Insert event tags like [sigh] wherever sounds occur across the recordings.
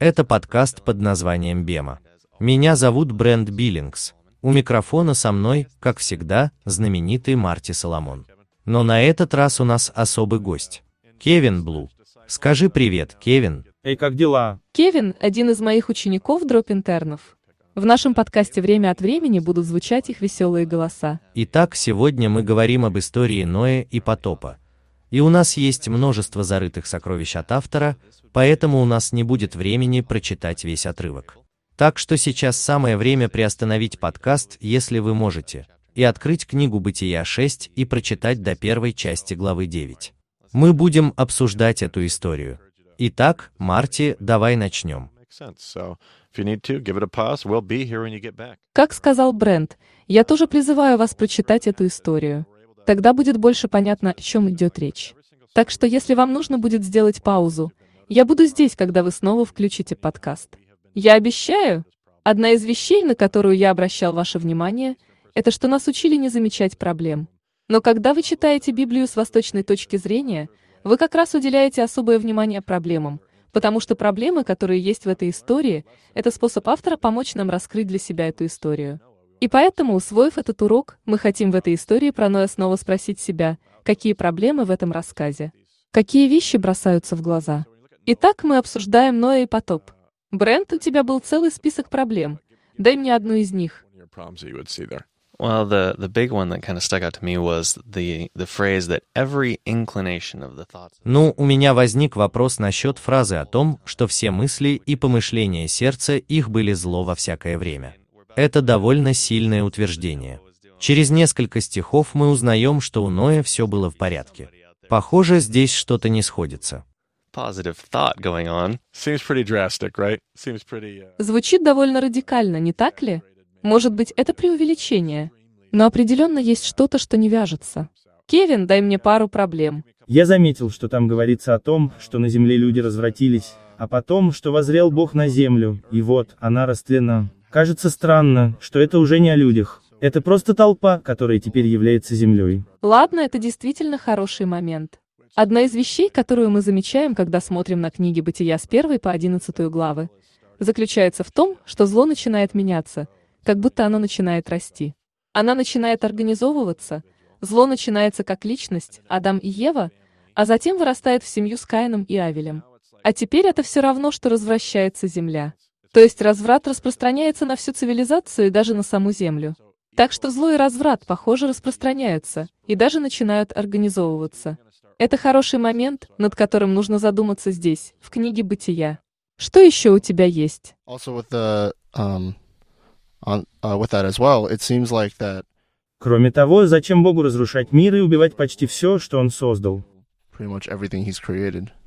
Это подкаст под названием «Бема». Меня зовут Брент Биллингс. У микрофона со мной, как всегда, знаменитый Марти Соломон. Но на этот раз у нас особый гость. Кевин Блу. Скажи привет, Кевин. Эй, как дела? Кевин – один из моих учеников дроп-интернов. В нашем подкасте время от времени будут звучать их веселые голоса. Итак, сегодня мы говорим об истории Ноя и потопа. И у нас есть множество зарытых сокровищ от автора, поэтому у нас не будет времени прочитать весь отрывок. Так что сейчас самое время приостановить подкаст, если вы можете, и открыть книгу Бытия 6 и прочитать до первой части главы 9. Мы будем обсуждать эту историю. Итак, Марти, давай начнем. Как сказал Брент, я тоже призываю вас прочитать эту историю. Тогда будет больше понятно, о чем идет речь. Так что если вам нужно будет сделать паузу, я буду здесь, когда вы снова включите подкаст. Я обещаю, одна из вещей, на которую я обращал ваше внимание, это что нас учили не замечать проблем. Но когда вы читаете Библию с восточной точки зрения, вы как раз уделяете особое внимание проблемам, потому что проблемы, которые есть в этой истории, это способ автора помочь нам раскрыть для себя эту историю. И поэтому, усвоив этот урок, мы хотим в этой истории про Ноя снова спросить себя, какие проблемы в этом рассказе, какие вещи бросаются в глаза. Итак, мы обсуждаем Ноя и потоп. Брент, у тебя был целый список проблем. Дай мне одну из них. Your problems that you would see there. Well, the, the big one that kind of stuck out to me was the, the phrase that every inclination of the thoughts. Ну, у меня возник вопрос насчет фразы о том, что все мысли и помышления сердца их были зло во всякое время. Это довольно сильное утверждение. Через несколько стихов мы узнаем, что у Ноя все было в порядке. Похоже, здесь что-то не сходится. Uh, Звучит довольно радикально, не так ли? Может быть, это преувеличение. Но определенно есть что-то, что не вяжется. Кевин, дай мне пару проблем. Я заметил, что там говорится о том, что на земле люди развратились, а потом, что возрел Бог на землю, и вот, она растлена. Кажется странно, что это уже не о людях. Это просто толпа, которая теперь является землей. Ладно, это действительно хороший момент. Одна из вещей, которую мы замечаем, когда смотрим на книги Бытия с 1 по 11 главы, заключается в том, что зло начинает меняться, как будто оно начинает расти. Она начинает организовываться, зло начинается как личность, Адам и Ева, а затем вырастает в семью с Каином и Авелем. А теперь это все равно, что развращается земля. То есть разврат распространяется на всю цивилизацию и даже на саму землю. Так что зло и разврат, похоже, распространяются и даже начинают организовываться. Это хороший момент, над которым нужно задуматься здесь, в книге Бытия. Что еще у тебя есть? um uh, Кроме того, зачем Богу разрушать мир и убивать почти все, что Он создал?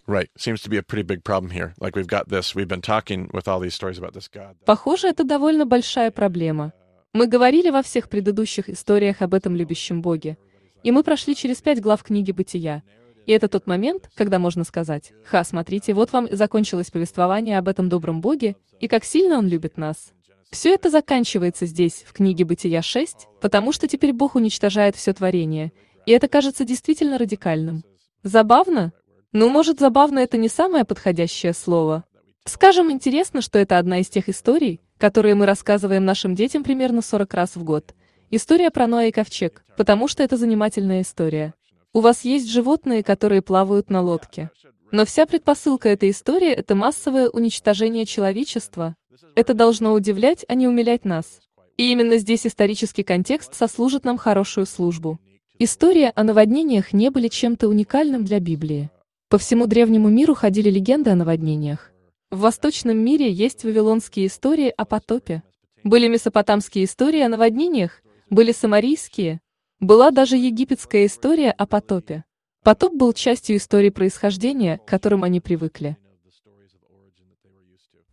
Right. Seems to be a pretty big problem here. Like we've got this. We've been talking with all these stories about this God. Похоже, это довольно большая проблема. Мы говорили во всех предыдущих историях об этом любящем Боге. И мы прошли через пять глав книги Бытия. И это тот момент, когда можно сказать, «Ха, смотрите, вот вам и закончилось повествование об этом добром Боге, и как сильно Он любит нас». Все это заканчивается здесь, в книге Бытия 6, потому что теперь Бог уничтожает все творение, и это кажется действительно радикальным. Забавно? Ну, может, забавно это не самое подходящее слово. Скажем, интересно, что это одна из тех историй, которые мы рассказываем нашим детям примерно 40 раз в год. История про Ноа и ковчег, потому что это занимательная история. У вас есть животные, которые плавают на лодке. Но вся предпосылка этой истории – это массовое уничтожение человечества. Это должно удивлять, а не умилять нас. И именно здесь исторический контекст сослужит нам хорошую службу. История о наводнениях не были чем-то уникальным для Библии. По всему древнему миру ходили легенды о наводнениях. В восточном мире есть вавилонские истории о потопе. Были месопотамские истории о наводнениях, были самарийские, была даже египетская история о потопе. Потоп был частью истории происхождения, к которым они привыкли.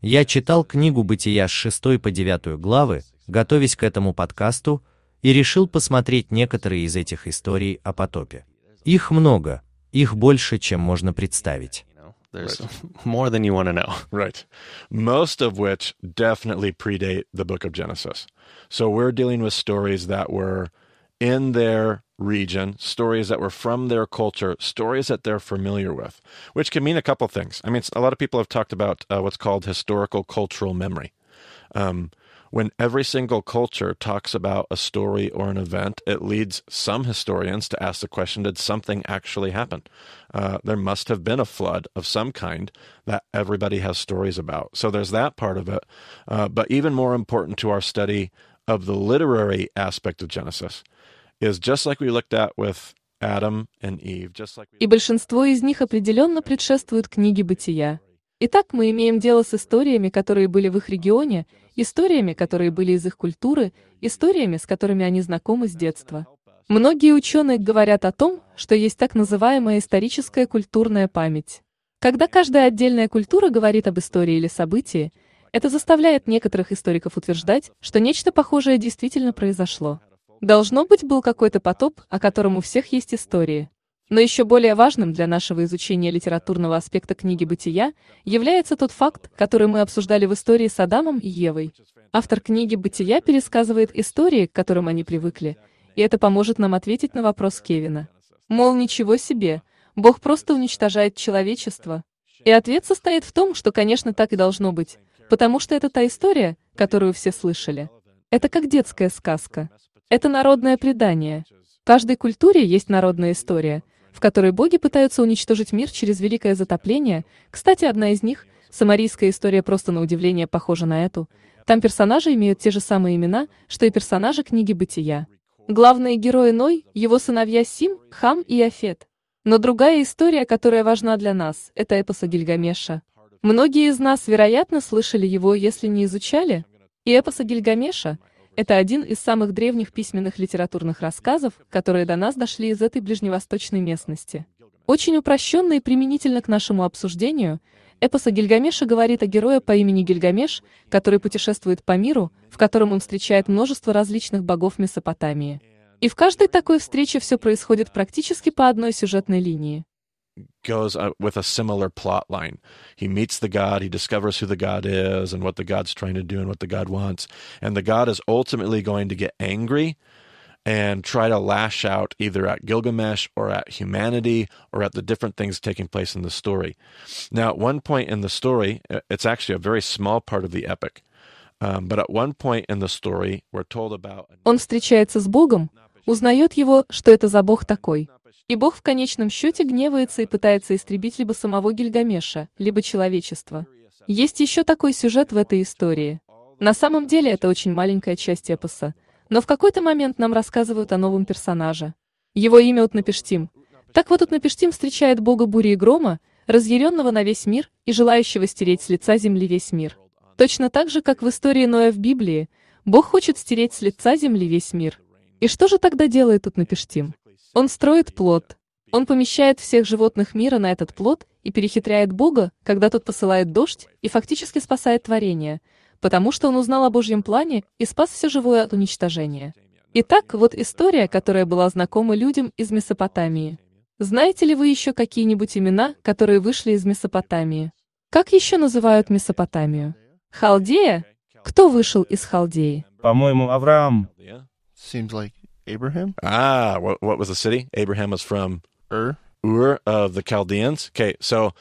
Я читал книгу Бытия с 6 по 9 главы, готовясь к этому подкасту, и решил посмотреть некоторые из этих историй о потопе. Их много, их больше, чем можно представить. You know, there's more [laughs] than you want to know. Right. Most of which definitely predate the book of Genesis. So we're dealing with stories that were in their region, stories that were from their culture, stories that they're familiar with, which can mean a couple things. I mean, a lot of people have talked about uh, what's called historical cultural memory. Um, when every single culture talks about a story or an event, it leads some historians to ask the question Did something actually happen? Uh, there must have been a flood of some kind that everybody has stories about. So there's that part of it. Uh, but even more important to our study of the literary aspect of Genesis is just like we looked at with Adam and Eve, just like we И большинство из них определенно предшествуют книге «Бытия». Итак, мы имеем дело с историями, которые были в их регионе, историями, которые были из их культуры, историями, с которыми они знакомы с детства. Многие ученые говорят о том, что есть так называемая историческая культурная память. Когда каждая отдельная культура говорит об истории или событии, это заставляет некоторых историков утверждать, что нечто похожее действительно произошло. Должно быть, был какой-то потоп, о котором у всех есть истории. Но еще более важным для нашего изучения литературного аспекта книги «Бытия» является тот факт, который мы обсуждали в истории с Адамом и Евой. Автор книги «Бытия» пересказывает истории, к которым они привыкли, и это поможет нам ответить на вопрос Кевина. Мол, ничего себе, Бог просто уничтожает человечество. И ответ состоит в том, что, конечно, так и должно быть, потому что это та история, которую все слышали. Это как детская сказка. Это народное предание. В каждой культуре есть народная история, в которой боги пытаются уничтожить мир через великое затопление. Кстати, одна из них, самарийская история просто на удивление похожа на эту. Там персонажи имеют те же самые имена, что и персонажи книги «Бытия». Главные герои Ной, его сыновья Сим, Хам и Афет. Но другая история, которая важна для нас, это эпоса Гильгамеша. Многие из нас, вероятно, слышали его, если не изучали. И эпоса Гильгамеша – это один из самых древних письменных литературных рассказов, которые до нас дошли из этой ближневосточной местности. Очень упрощенно и применительно к нашему обсуждению, эпос о Гильгамеше говорит о герое по имени Гильгамеш, который путешествует по миру, в котором он встречает множество различных богов Месопотамии. И в каждой такой встрече все происходит практически по одной сюжетной линии. goes uh, with a similar plot line. He meets the God, he discovers who the God is and what the God's trying to do and what the God wants. And the God is ultimately going to get angry and try to lash out either at Gilgamesh or at humanity or at the different things taking place in the story. Now, at one point in the story, it's actually a very small part of the epic. Um, but at one point in the story, we're told about. Он встречается с Богом, узнает его, что это за Бог такой. – И Бог в конечном счете гневается и пытается истребить либо самого Гильгамеша, либо человечество. Есть еще такой сюжет в этой истории. На самом деле это очень маленькая часть эпоса, но в какой-то момент нам рассказывают о новом персонаже. Его имя Утнапештим. Так вот Утнапештим встречает бога бури и грома, разъяренного на весь мир и желающего стереть с лица земли весь мир. Точно так же, как в истории Ноя в Библии, Бог хочет стереть с лица земли весь мир. И что же тогда делает Утнапештим? Он строит плод. Он помещает всех животных мира на этот плод и перехитряет Бога, когда тот посылает дождь и фактически спасает творение, потому что он узнал о Божьем плане и спас все живое от уничтожения. Итак, вот история, которая была знакома людям из Месопотамии. Знаете ли вы еще какие-нибудь имена, которые вышли из Месопотамии? Как еще называют Месопотамию? Халдея? Кто вышел из Халдеи? По-моему, Авраам. Abraham? Ah, what, what was the city? Abraham was from Ur? Ur of the Chaldeans. Okay, so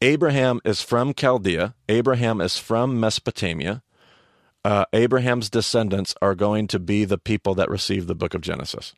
Abraham is from Chaldea. Abraham is from Mesopotamia. Uh, Abraham's descendants are going to be the people that receive the book of Genesis.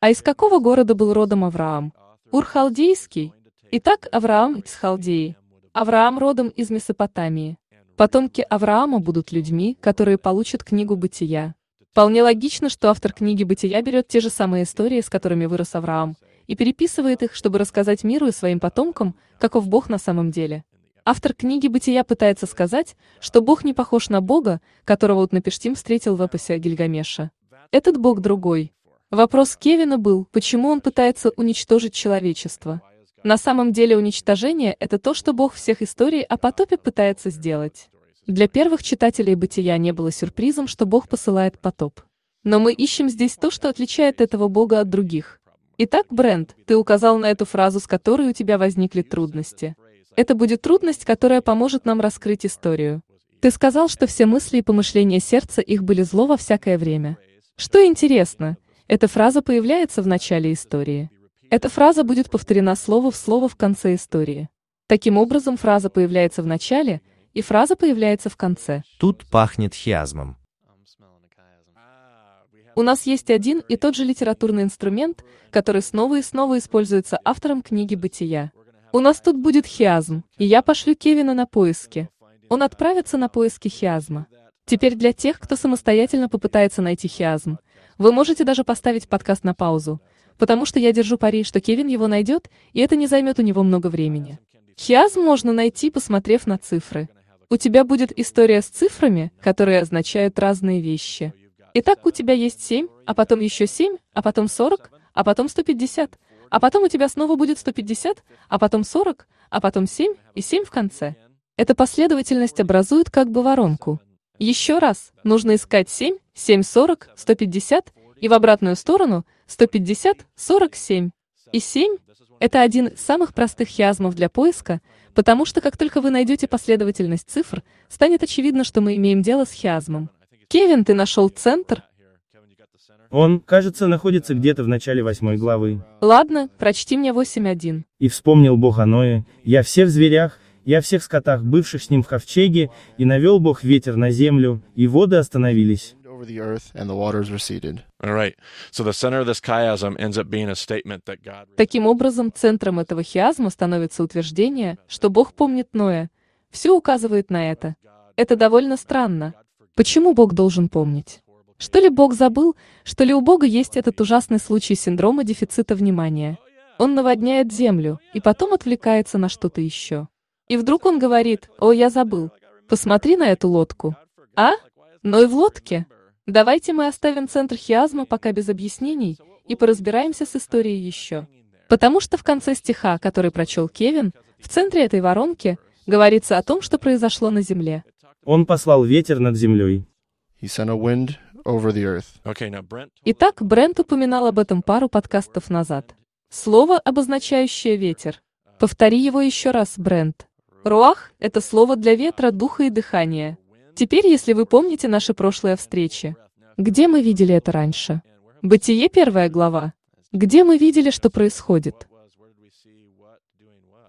А из какого города был родом Авраам? Ур-Халдейский. Итак, Авраам из Халдеи. Авраам родом из Месопотамии. Потомки Авраама будут людьми, которые получат книгу Бытия. Вполне логично, что автор книги «Бытия» берет те же самые истории, с которыми вырос Авраам, и переписывает их, чтобы рассказать миру и своим потомкам, каков Бог на самом деле. Автор книги «Бытия» пытается сказать, что Бог не похож на Бога, которого Утнапештим встретил в эпосе Гильгамеша. Этот Бог другой. Вопрос Кевина был, почему он пытается уничтожить человечество. На самом деле уничтожение – это то, что Бог всех историй о потопе пытается сделать. Для первых читателей «Бытия» не было сюрпризом, что Бог посылает потоп. Но мы ищем здесь то, что отличает этого Бога от других. Итак, Брент, ты указал на эту фразу, с которой у тебя возникли трудности. Это будет трудность, которая поможет нам раскрыть историю. Ты сказал, что все мысли и помышления сердца их были зло во всякое время. Что интересно, Эта фраза появляется в начале истории. Эта фраза будет повторена слово в слово в конце истории. Таким образом, фраза появляется в начале, и фраза появляется в конце. Тут пахнет хиазмом. У нас есть один и тот же литературный инструмент, который снова и снова используется автором книги «Бытия». У нас тут будет хиазм, и я пошлю Кевина на поиски. Он отправится на поиски хиазма. Теперь для тех, кто самостоятельно попытается найти хиазм, вы можете даже поставить подкаст на паузу, потому что я держу пари, что Кевин его найдет, и это не займет у него много времени. Хиазм можно найти, посмотрев на цифры. У тебя будет история с цифрами, которые означают разные вещи. Итак, у тебя есть 7, а потом еще 7, а потом 40, а потом 150, а потом у тебя снова будет 150, а потом 40, а потом 7 и 7 в конце. Эта последовательность образует как бы воронку. Еще раз, нужно искать 7, 7, 40, 150, и в обратную сторону 150, 47. И 7 – это один из самых простых хиазмов для поиска, потому что как только вы найдете последовательность цифр, станет очевидно, что мы имеем дело с хиазмом. Кевин, ты нашел центр? Он, кажется, находится где-то в начале восьмой главы. Ладно, прочти мне 8.1. И вспомнил Бог о Ное, я все в зверях, о всех скотах, бывших с ним в ковчеге, и навел Бог ветер на землю, и воды остановились. over the earth, and the waters receded. Таким образом, центром этого хиазма становится утверждение, что Бог помнит Ноя. Все указывает на это. Это довольно странно. Почему Бог должен помнить? Что ли Бог забыл, что ли у Бога есть этот ужасный случай синдрома дефицита внимания? Он наводняет землю и потом отвлекается на что-то еще. И вдруг он говорит, «О, я забыл. Посмотри на эту лодку». А? Но и в лодке. Давайте мы оставим центр хиазма пока без объяснений и поразбираемся с историей еще. Потому что в конце стиха, который прочел Кевин, в центре этой воронки, говорится о том, что произошло на земле. Он послал ветер над землей. Итак, Брент упоминал об этом пару подкастов назад. Слово, обозначающее ветер. Повтори его еще раз, Брент. Руах – это слово для ветра, духа и дыхания. Теперь, если вы помните наши прошлые встречи, где мы видели это раньше? Бытие, первая глава. Где мы видели, что происходит?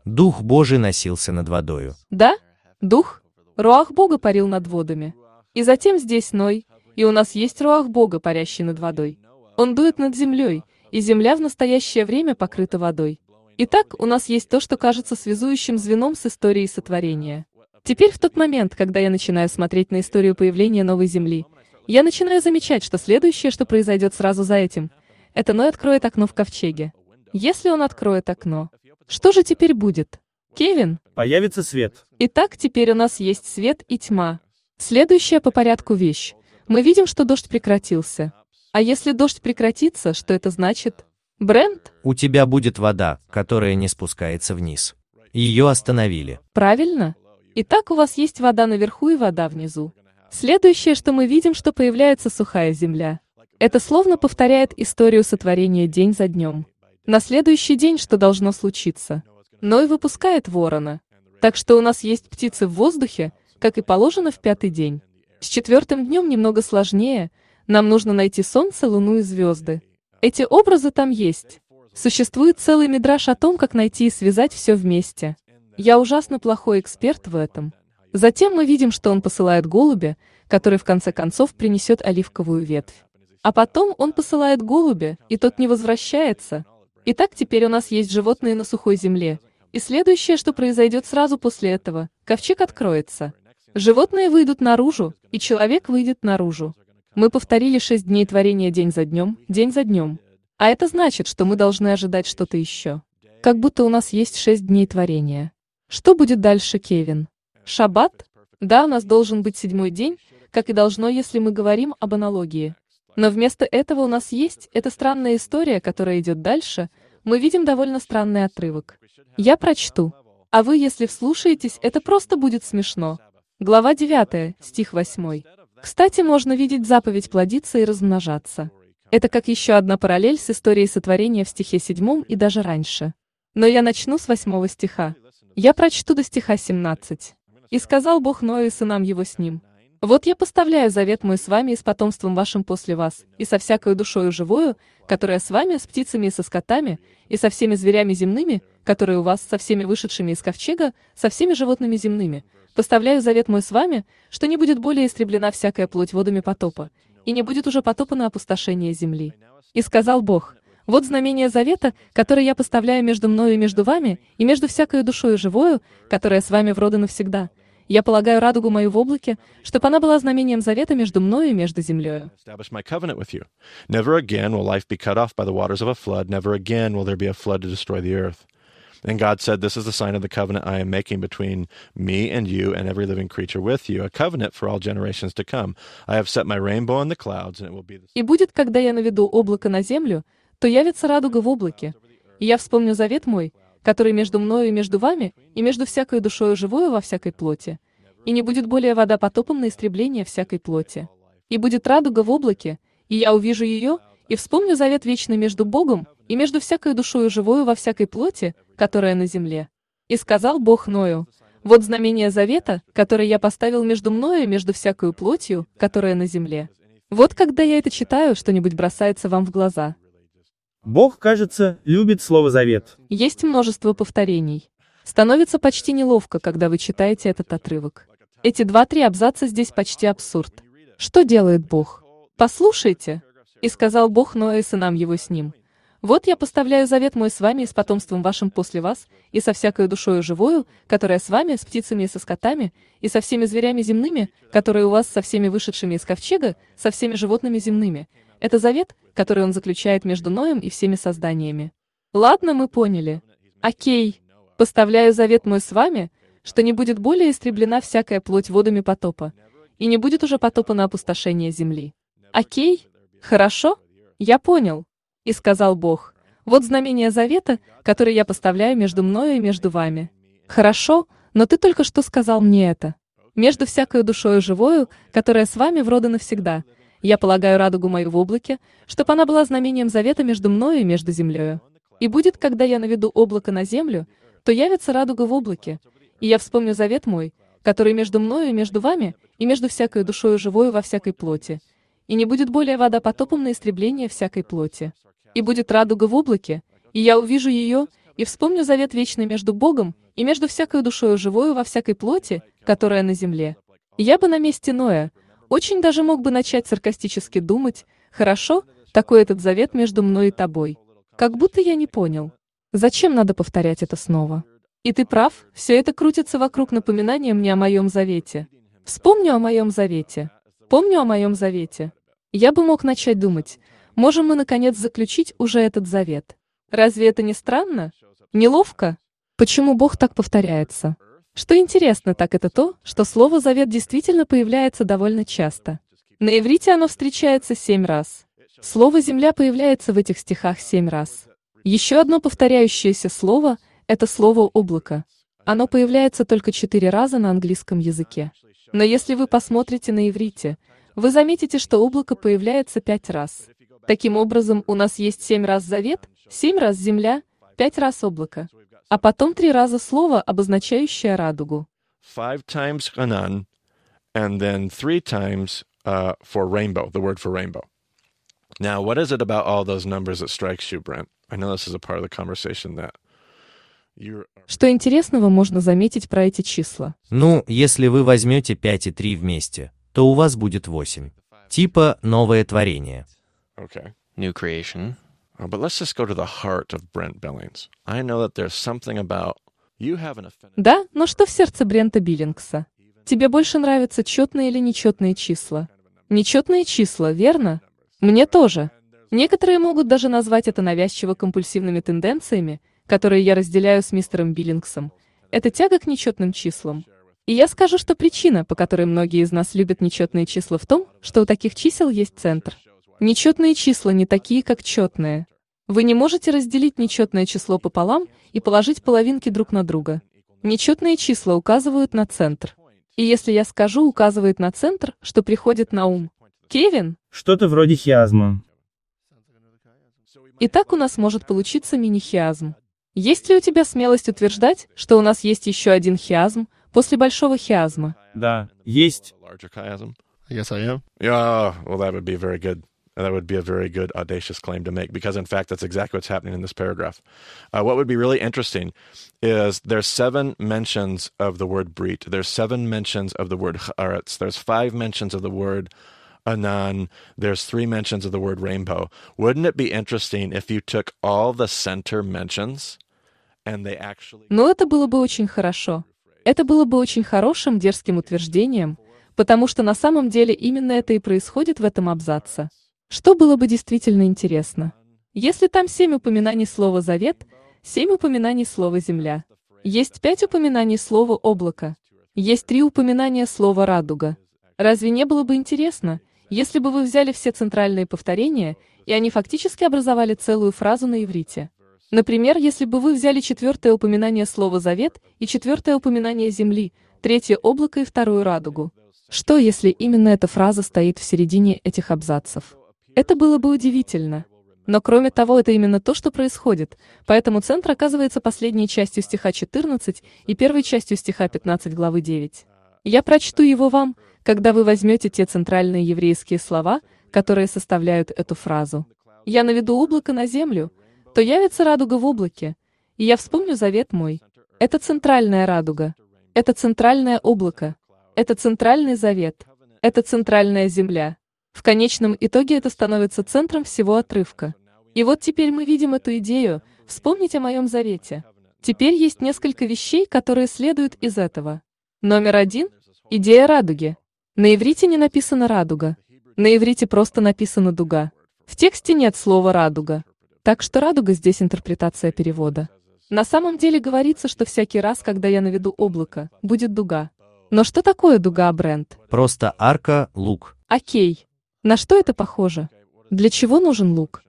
Дух Божий носился над водою. Да? Дух? Руах Бога парил над водами. И затем здесь Ной, и у нас есть Руах Бога, парящий над водой. Он дует над землей, и земля в настоящее время покрыта водой. Итак, у нас есть то, что кажется связующим звеном с историей сотворения. Теперь в тот момент, когда я начинаю смотреть на историю появления новой Земли, я начинаю замечать, что следующее, что произойдет сразу за этим, это Ной откроет окно в ковчеге. Если он откроет окно, что же теперь будет? Кевин? Появится свет. Итак, теперь у нас есть свет и тьма. Следующая по порядку вещь. Мы видим, что дождь прекратился. А если дождь прекратится, что это значит? Брент? У тебя будет вода, которая не спускается вниз. Ее остановили. Правильно? Итак, у вас есть вода наверху и вода внизу. Следующее, что мы видим, что появляется сухая земля. Это словно повторяет историю сотворения день за днем. На следующий день что должно случиться? Ной выпускает ворона. Так что у нас есть птицы в воздухе, как и положено в пятый день. С четвертым днем немного сложнее. Нам нужно найти солнце, луну и звезды. Эти образы там есть. Существует целый мидраж о том, как найти и связать все вместе. Я ужасно плохой эксперт в этом. Затем мы видим, что он посылает голубя, который в конце концов принесет оливковую ветвь. А потом он посылает голубя, и тот не возвращается. Итак, теперь у нас есть животные на сухой земле. И следующее, что произойдет сразу после этого, ковчег откроется. Животные выйдут наружу, и человек выйдет наружу. Мы повторили шесть дней творения день за днем, день за днем. А это значит, что мы должны ожидать что-то еще. Как будто у нас есть шесть дней творения. Что будет дальше, Кевин? Шаббат? Да, у нас должен быть седьмой день, как и должно, если мы говорим об аналогии. Но вместо этого у нас есть эта странная история, которая идет дальше. Мы видим довольно странный отрывок. Я прочту. А вы, если вслушаетесь, это просто будет смешно. Глава 9, стих 8. Кстати, можно видеть заповедь плодиться и размножаться. Это как еще одна параллель с историей сотворения в стихе 7 и даже раньше. Но я начну с 8 стиха. Я прочту до стиха 17. «И сказал Бог Ною и сынам его с ним, Вот я поставляю завет мой с вами и с потомством вашим после вас, и со всякою душою живою, которая с вами, с птицами и со скотами, и со всеми зверями земными, которые у вас, со всеми вышедшими из ковчега, со всеми животными земными. Поставляю завет мой с вами, что не будет более истреблена всякая плоть водами потопа, и не будет уже потопа на опустошение земли. И сказал Бог, вот знамение завета, которое я поставляю между мною и между вами, и между всякою душою живою, которая с вами в роды навсегда. Я полагаю радугу мою в облаке, чтобы она была знамением завета между мною и между землею. establish my covenant with you. Never again will life be cut off by the waters of a flood. Never again will there be a flood to destroy the earth. And God said, This is the sign of the covenant I am making between me and you and every living creature with you, a covenant for all generations to come. I have set my rainbow in the clouds, and it will be the И будет, когда я наведу облако на землю, то явится радуга в облаке. И я вспомню завет мой, который между мною и между вами, и между всякой душою живою во всякой плоти. И не будет более вода потопом на истребление всякой плоти. И будет радуга в облаке, и я увижу ее, и вспомню завет вечный между Богом и между всякой душою живою во всякой плоти, которая на земле. И сказал Бог Ною, вот знамение завета, которое я поставил между мною и между всякою плотью, которая на земле. Вот когда я это читаю, что-нибудь бросается вам в глаза. Бог, кажется, любит слово «завет». Есть множество повторений. Становится почти неловко, когда вы читаете этот отрывок. Эти два-три абзаца здесь почти абсурд. Что делает Бог? Послушайте. И сказал Бог Ноэ и сынам его с ним. Вот я поставляю завет мой с вами и с потомством вашим после вас, и со всякой душою живою, которая с вами, с птицами и со скотами, и со всеми зверями земными, которые у вас со всеми вышедшими из ковчега, со всеми животными земными. Это завет, который он заключает между Ноем и всеми созданиями. Ладно, мы поняли. Окей. Поставляю завет мой с вами, что не будет более истреблена всякая плоть водами потопа, и не будет уже потопа на опустошение земли. Окей? Хорошо? Я понял. И сказал Бог, вот знамение завета, которое я поставляю между мною и между вами. Хорошо, но ты только что сказал мне это. Между всякою душою живою, которая с вами в роды навсегда, я полагаю радугу мою в облаке, чтобы она была знамением завета между мною и между землею. И будет, когда я наведу облако на землю, то явится радуга в облаке, и я вспомню завет мой, который между мною и между вами, и между всякой душою живою во всякой плоти. И не будет более вода потопом на истребление всякой плоти. И будет радуга в облаке, и я увижу ее, и вспомню завет вечный между Богом и между всякой душою живою во всякой плоти, которая на земле. Я бы на месте Ноя очень даже мог бы начать саркастически думать, хорошо, такой этот завет между мной и тобой. Как будто я не понял. Зачем надо повторять это снова? И ты прав, все это крутится вокруг напоминания мне о моем завете. Вспомню о моем завете. Помню о моем завете. Я бы мог начать думать, можем мы наконец заключить уже этот завет. Разве это не странно? Неловко? Почему Бог так повторяется? Что интересно, так это то, что слово «завет» действительно появляется довольно часто. На иврите оно встречается семь раз. Слово «земля» появляется в этих стихах семь раз. Еще одно повторяющееся слово – это слово «облако». Оно появляется только четыре раза на английском языке. Но если вы посмотрите на иврите, вы заметите, что облако появляется пять раз. Таким образом, у нас есть семь раз завет, семь раз земля, пять раз облако. А потом три раза слово, обозначающее радугу. five times Hanan, and then three times uh, for rainbow, the word for rainbow. Now, what is it about all those numbers that strikes you, Brent? I know this is a part of the conversation that. Что интересного можно заметить про эти числа? Ну, если вы возьмете 5 и 3 вместе, то у вас будет 8. Типа новое творение. Okay. New creation. Uh, but let's just go to the heart of Brent Billings. I know that there's something about you have an affinity. Да, но что в сердце Брента Биллингса? Тебе больше нравятся четные или нечетные числа? Нечетные числа, верно? Мне тоже. Некоторые могут даже назвать это навязчиво-компульсивными тенденциями, которые я разделяю с мистером Биллингсом. Это тяга к нечетным числам. И я скажу, что причина, по которой многие из нас любят нечетные числа в том, что у таких чисел есть центр. Нечетные числа не такие, как четные. Вы не можете разделить нечетное число пополам и положить половинки друг на друга. Нечетные числа указывают на центр. И если я скажу указывает на центр, что приходит на ум? Кевин? Что-то вроде хиазма. И так у нас может получиться мини-хиазм. Есть ли у тебя смелость утверждать, что у нас есть еще один хиазм, после большого хиазма. Да, есть. Yes, I am. Yeah, well, that would be very good. That would be a very good audacious claim to make because, in fact, that's exactly what's happening in this paragraph. Uh, what would be really interesting is there's seven mentions of the word brit. There's seven mentions of the word chaaretz. There's five mentions of the word anan. There's three mentions of the word rainbow. Wouldn't it be interesting if you took all the center mentions and they actually Но это было бы очень хорошо. Это было бы очень хорошим дерзким утверждением, потому что на самом деле именно это и происходит в этом абзаце. Что было бы действительно интересно? Если там семь упоминаний слова «завет», семь упоминаний слова «земля». Есть пять упоминаний слова «облако». Есть три упоминания слова «радуга». Разве не было бы интересно, если бы вы взяли все центральные повторения, и они фактически образовали целую фразу на иврите? Например, если бы вы взяли четвертое упоминание слова «завет» и четвертое упоминание «земли», третье «облако» и вторую «радугу». Что, если именно эта фраза стоит в середине этих абзацев? Это было бы удивительно. Но кроме того, это именно то, что происходит, поэтому центр оказывается последней частью стиха 14 и первой частью стиха 15 главы 9. Я прочту его вам, когда вы возьмете те центральные еврейские слова, которые составляют эту фразу. «Я наведу облако на землю, то явится радуга в облаке, и я вспомню завет мой». Это центральная радуга, это центральное облако, это центральный завет, это центральная земля. В конечном итоге это становится центром всего отрывка. И вот теперь мы видим эту идею «вспомнить о моем завете». Теперь есть несколько вещей, которые следуют из этого. Номер один – идея радуги. На иврите не написано «радуга». На иврите просто написано «дуга». В тексте нет слова «радуга». Так что радуга здесь интерпретация перевода. На самом деле говорится, что всякий раз, когда я наведу облако, будет дуга. Но что такое дуга, Брент? Просто арка, лук. Окей. На что это похоже? Для чего нужен лук?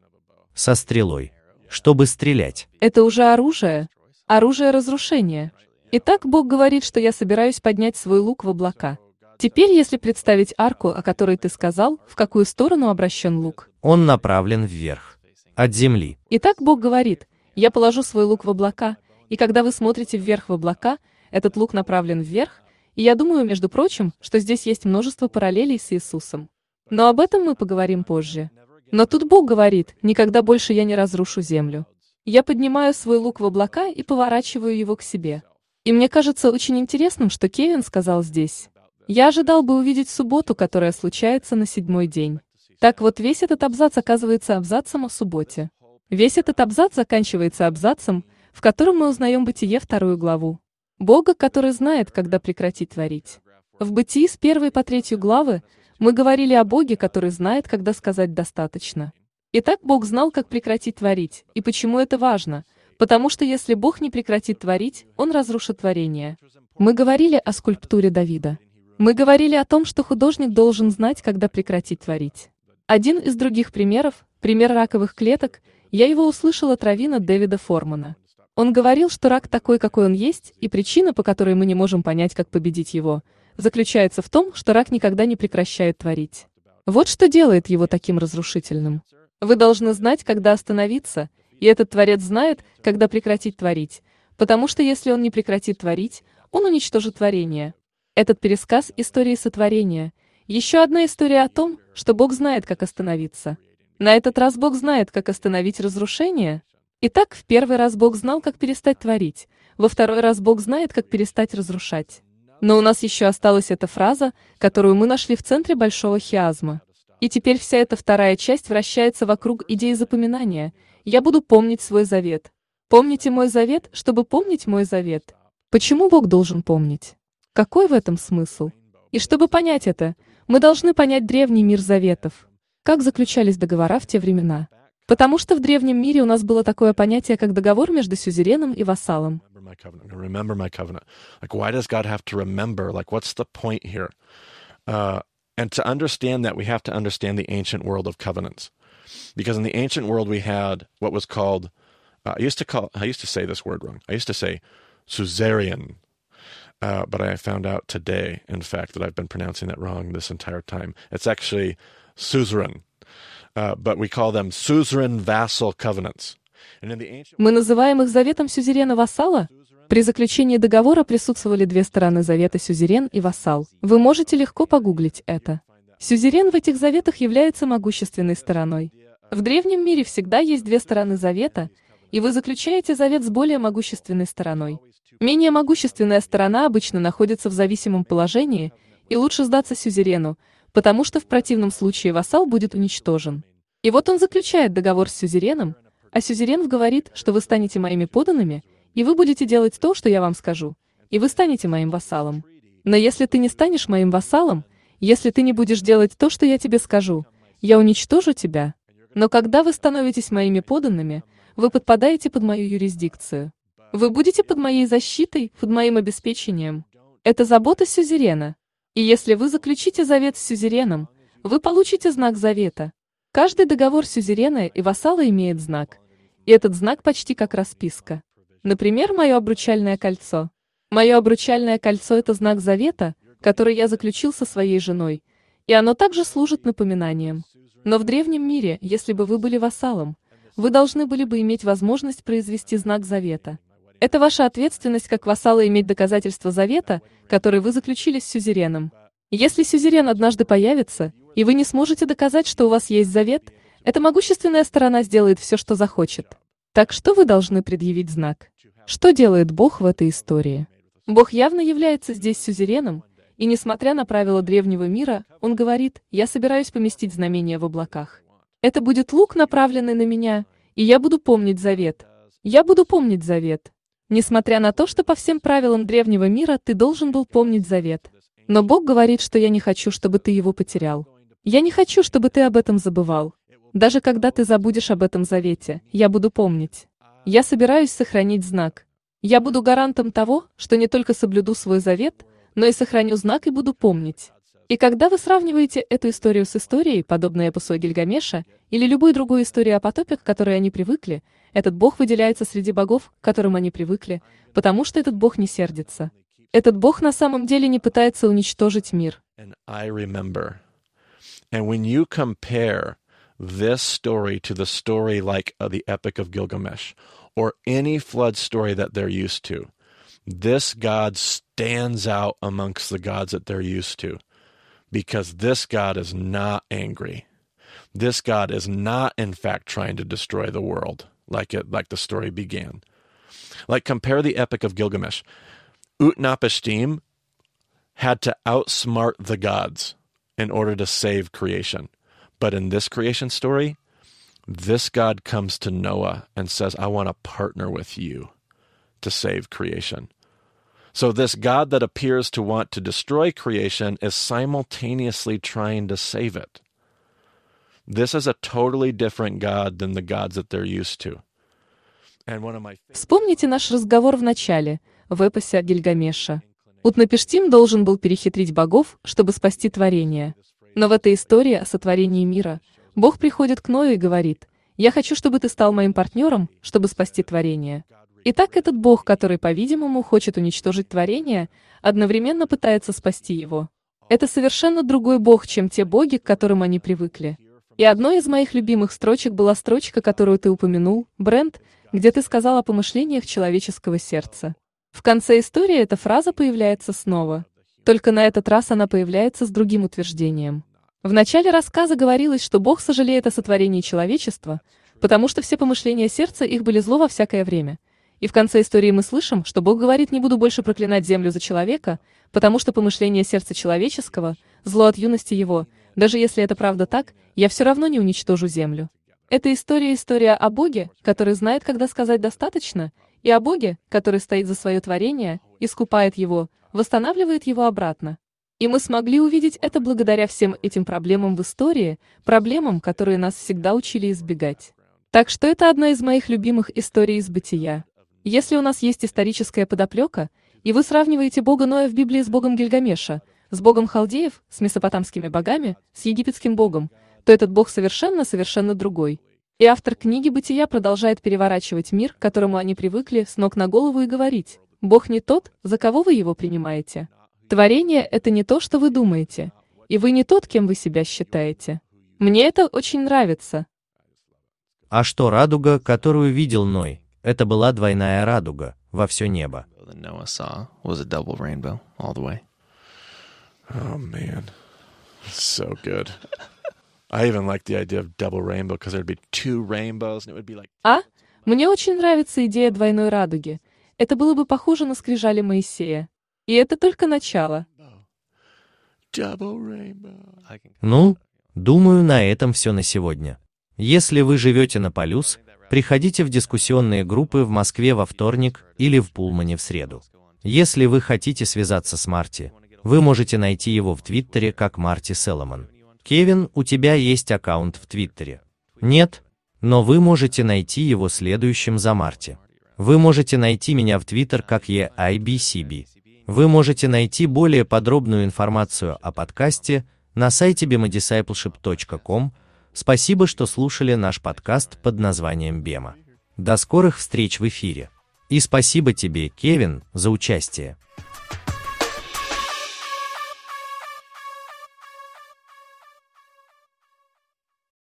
Со стрелой. Чтобы стрелять. Это уже оружие. Оружие разрушения. Итак, Бог говорит, что я собираюсь поднять свой лук в облака. Теперь, если представить арку, о которой ты сказал, в какую сторону обращен лук? Он направлен вверх. От земли. Итак, Бог говорит, я положу свой лук в облака, и когда вы смотрите вверх в облака, этот лук направлен вверх, и я думаю, между прочим, что здесь есть множество параллелей с Иисусом. Но об этом мы поговорим позже. Но тут Бог говорит, никогда больше я не разрушу землю. Я поднимаю свой лук в облака и поворачиваю его к себе. И мне кажется очень интересным, что Кевин сказал здесь. Я ожидал бы увидеть субботу, которая случается на седьмой день. Так вот, весь этот абзац оказывается абзацем о субботе. Весь этот абзац заканчивается абзацем, в котором мы узнаем Бытие вторую главу. Бога, который знает, когда прекратить творить. В Бытии с первой по третью главы мы говорили о Боге, который знает, когда сказать «достаточно». Итак, Бог знал, как прекратить творить. И почему это важно? Потому что если Бог не прекратит творить, Он разрушит творение. Мы говорили о скульптуре Давида. Мы говорили о том, что художник должен знать, когда прекратить творить. Один из других примеров, пример раковых клеток, я его услышал от Равина Дэвида Формана. Он говорил, что рак такой, какой он есть, и причина, по которой мы не можем понять, как победить его – заключается в том, что рак никогда не прекращает творить. Вот что делает его таким разрушительным. Вы должны знать, когда остановиться, и этот творец знает, когда прекратить творить, потому что если он не прекратит творить, он уничтожит творение. Этот пересказ истории сотворения – еще одна история о том, что Бог знает, как остановиться. На этот раз Бог знает, как остановить разрушение. Итак, в первый раз Бог знал, как перестать творить, во второй раз Бог знает, как перестать разрушать. Но у нас еще осталась эта фраза, которую мы нашли в центре большого хиазма. И теперь вся эта вторая часть вращается вокруг идеи запоминания. Я буду помнить свой завет. Помните мой завет, чтобы помнить мой завет. Почему Бог должен помнить? Какой в этом смысл? И чтобы понять это, мы должны понять древний мир заветов. Как заключались договора в те времена? Потому что в древнем мире у нас было такое понятие, как договор между сюзереном и вассалом. my covenant. I'm remember my covenant. Like, why does God have to remember? Like, what's the point here? Uh, and to understand that, we have to understand the ancient world of covenants, because in the ancient world we had what was called. Uh, I used to call. I used to say this word wrong. I used to say suzerain. Uh, but I found out today, in fact, that I've been pronouncing that wrong this entire time. It's actually suzerain, Мы называем их заветом сюзерена-вассала? При заключении договора присутствовали две стороны завета сюзерен и вассал. Вы можете легко погуглить это. Сюзерен в этих заветах является могущественной стороной. В древнем мире всегда есть две стороны завета, и вы заключаете завет с более могущественной стороной. Менее могущественная сторона обычно находится в зависимом положении, и лучше сдаться сюзерену, потому что в противном случае вассал будет уничтожен. И вот он заключает договор с сюзереном, а сюзерен говорит, что вы станете моими поданными, и вы будете делать то, что я вам скажу, и вы станете моим вассалом. Но если ты не станешь моим вассалом, если ты не будешь делать то, что я тебе скажу, я уничтожу тебя. Но когда вы становитесь моими поданными, вы подпадаете под мою юрисдикцию. Вы будете под моей защитой, под моим обеспечением. Это забота сюзерена. И если вы заключите завет с сюзереном, вы получите знак завета. Каждый договор сюзерена и вассала имеет знак. И этот знак почти как расписка. Например, мое обручальное кольцо. Мое обручальное кольцо – это знак завета, который я заключил со своей женой, и оно также служит напоминанием. Но в древнем мире, если бы вы были вассалом, вы должны были бы иметь возможность произвести знак завета. Это ваша ответственность как вассала иметь доказательство завета, который вы заключили с сюзереном. Если сюзерен однажды появится, и вы не сможете доказать, что у вас есть завет, эта могущественная сторона сделает все, что захочет. Так что вы должны предъявить знак? Что делает Бог в этой истории? Бог явно является здесь сюзереном, и несмотря на правила древнего мира, он говорит, я собираюсь поместить знамение в облаках. Это будет лук, направленный на меня, и я буду помнить завет. Я буду помнить завет. Несмотря на то, что по всем правилам древнего мира ты должен был помнить завет. Но Бог говорит, что я не хочу, чтобы ты его потерял. Я не хочу, чтобы ты об этом забывал. Даже когда ты забудешь об этом завете, я буду помнить. Я собираюсь сохранить знак. Я буду гарантом того, что не только соблюду свой завет, но и сохраню знак и буду помнить. И когда вы сравниваете эту историю с историей, подобной эпосу Гильгамеша, или любой другой истории о потопе, к которой они привыкли, этот бог выделяется среди богов, к которым они привыкли, потому что этот бог не сердится. Этот бог на самом деле не пытается уничтожить мир. And when you compare this story to the story like uh, the Epic of Gilgamesh, or any flood story that they're used to, this God stands out amongst the gods that they're used to because this God is not angry. This God is not, in fact, trying to destroy the world like it, like the story began. Like compare the Epic of Gilgamesh. Utnapishtim had to outsmart the gods in order to save creation. But in this creation story, this God comes to Noah and says, I want to partner with you to save creation. So, this God that appears to want to destroy creation is simultaneously trying to save it. This is a totally different God than the gods that they're used to. And one of my Вспомните наш разговор в начале, в эпосе Гильгамеша. Утнапиштим должен был перехитрить богов, чтобы спасти творение. Но в этой истории о сотворении мира Бог приходит к Ною и говорит, «Я хочу, чтобы ты стал моим партнером, чтобы спасти творение». Итак, этот Бог, который, по-видимому, хочет уничтожить творение, одновременно пытается спасти его. Это совершенно другой Бог, чем те боги, к которым они привыкли. И одной из моих любимых строчек была строчка, которую ты упомянул, Брент, где ты сказал о помышлениях человеческого сердца. В конце истории эта фраза появляется снова. Только на этот раз она появляется с другим утверждением. В начале рассказа говорилось, что Бог сожалеет о сотворении человечества, потому что все помышления сердца их были зло во всякое время. И в конце истории мы слышим, что Бог говорит, не буду больше проклинать землю за человека, потому что помышление сердца человеческого – зло от юности его, даже если это правда так, я все равно не уничтожу землю. Эта история – история о Боге, который знает, когда сказать «достаточно», и о Боге, который стоит за свое творение, искупает его, восстанавливает его обратно. И мы смогли увидеть это благодаря всем этим проблемам в истории, проблемам, которые нас всегда учили избегать. Так что это одна из моих любимых историй из бытия. Если у нас есть историческая подоплека, и вы сравниваете бога Ноя в Библии с богом Гильгамеша, с богом халдеев, с месопотамскими богами, с египетским богом, то этот бог совершенно-совершенно другой. И автор книги «Бытия» продолжает переворачивать мир, к которому они привыкли, с ног на голову и говорить, «Бог не тот, за кого вы его принимаете. Творение – это не то, что вы думаете, и вы не тот, кем вы себя считаете. Мне это очень нравится». А что радуга, которую видел Ной? Это была двойная радуга, во все небо. Oh man, so good. I even like the idea of double rainbow because there'd be two rainbows and it would be like А? Мне очень нравится идея двойной радуги. Это было бы похоже на скрижали Моисея. И это только начало. Ну, думаю, на этом все на сегодня. Если вы живете на Полюс, приходите в дискуссионные группы в Москве во вторник или в Пулмане в среду. Если вы хотите связаться с Марти, вы можете найти его в Твиттере как Марти Селомон. Кевин, у тебя есть аккаунт в Твиттере? Нет? Но вы можете найти его следующим за Марти. Вы можете найти меня в Твиттер как EIBCB. Вы можете найти более подробную информацию о подкасте на сайте bemadiscipleship.com. Спасибо, что слушали наш подкаст под названием Бема. До скорых встреч в эфире. И спасибо тебе, Кевин, за участие.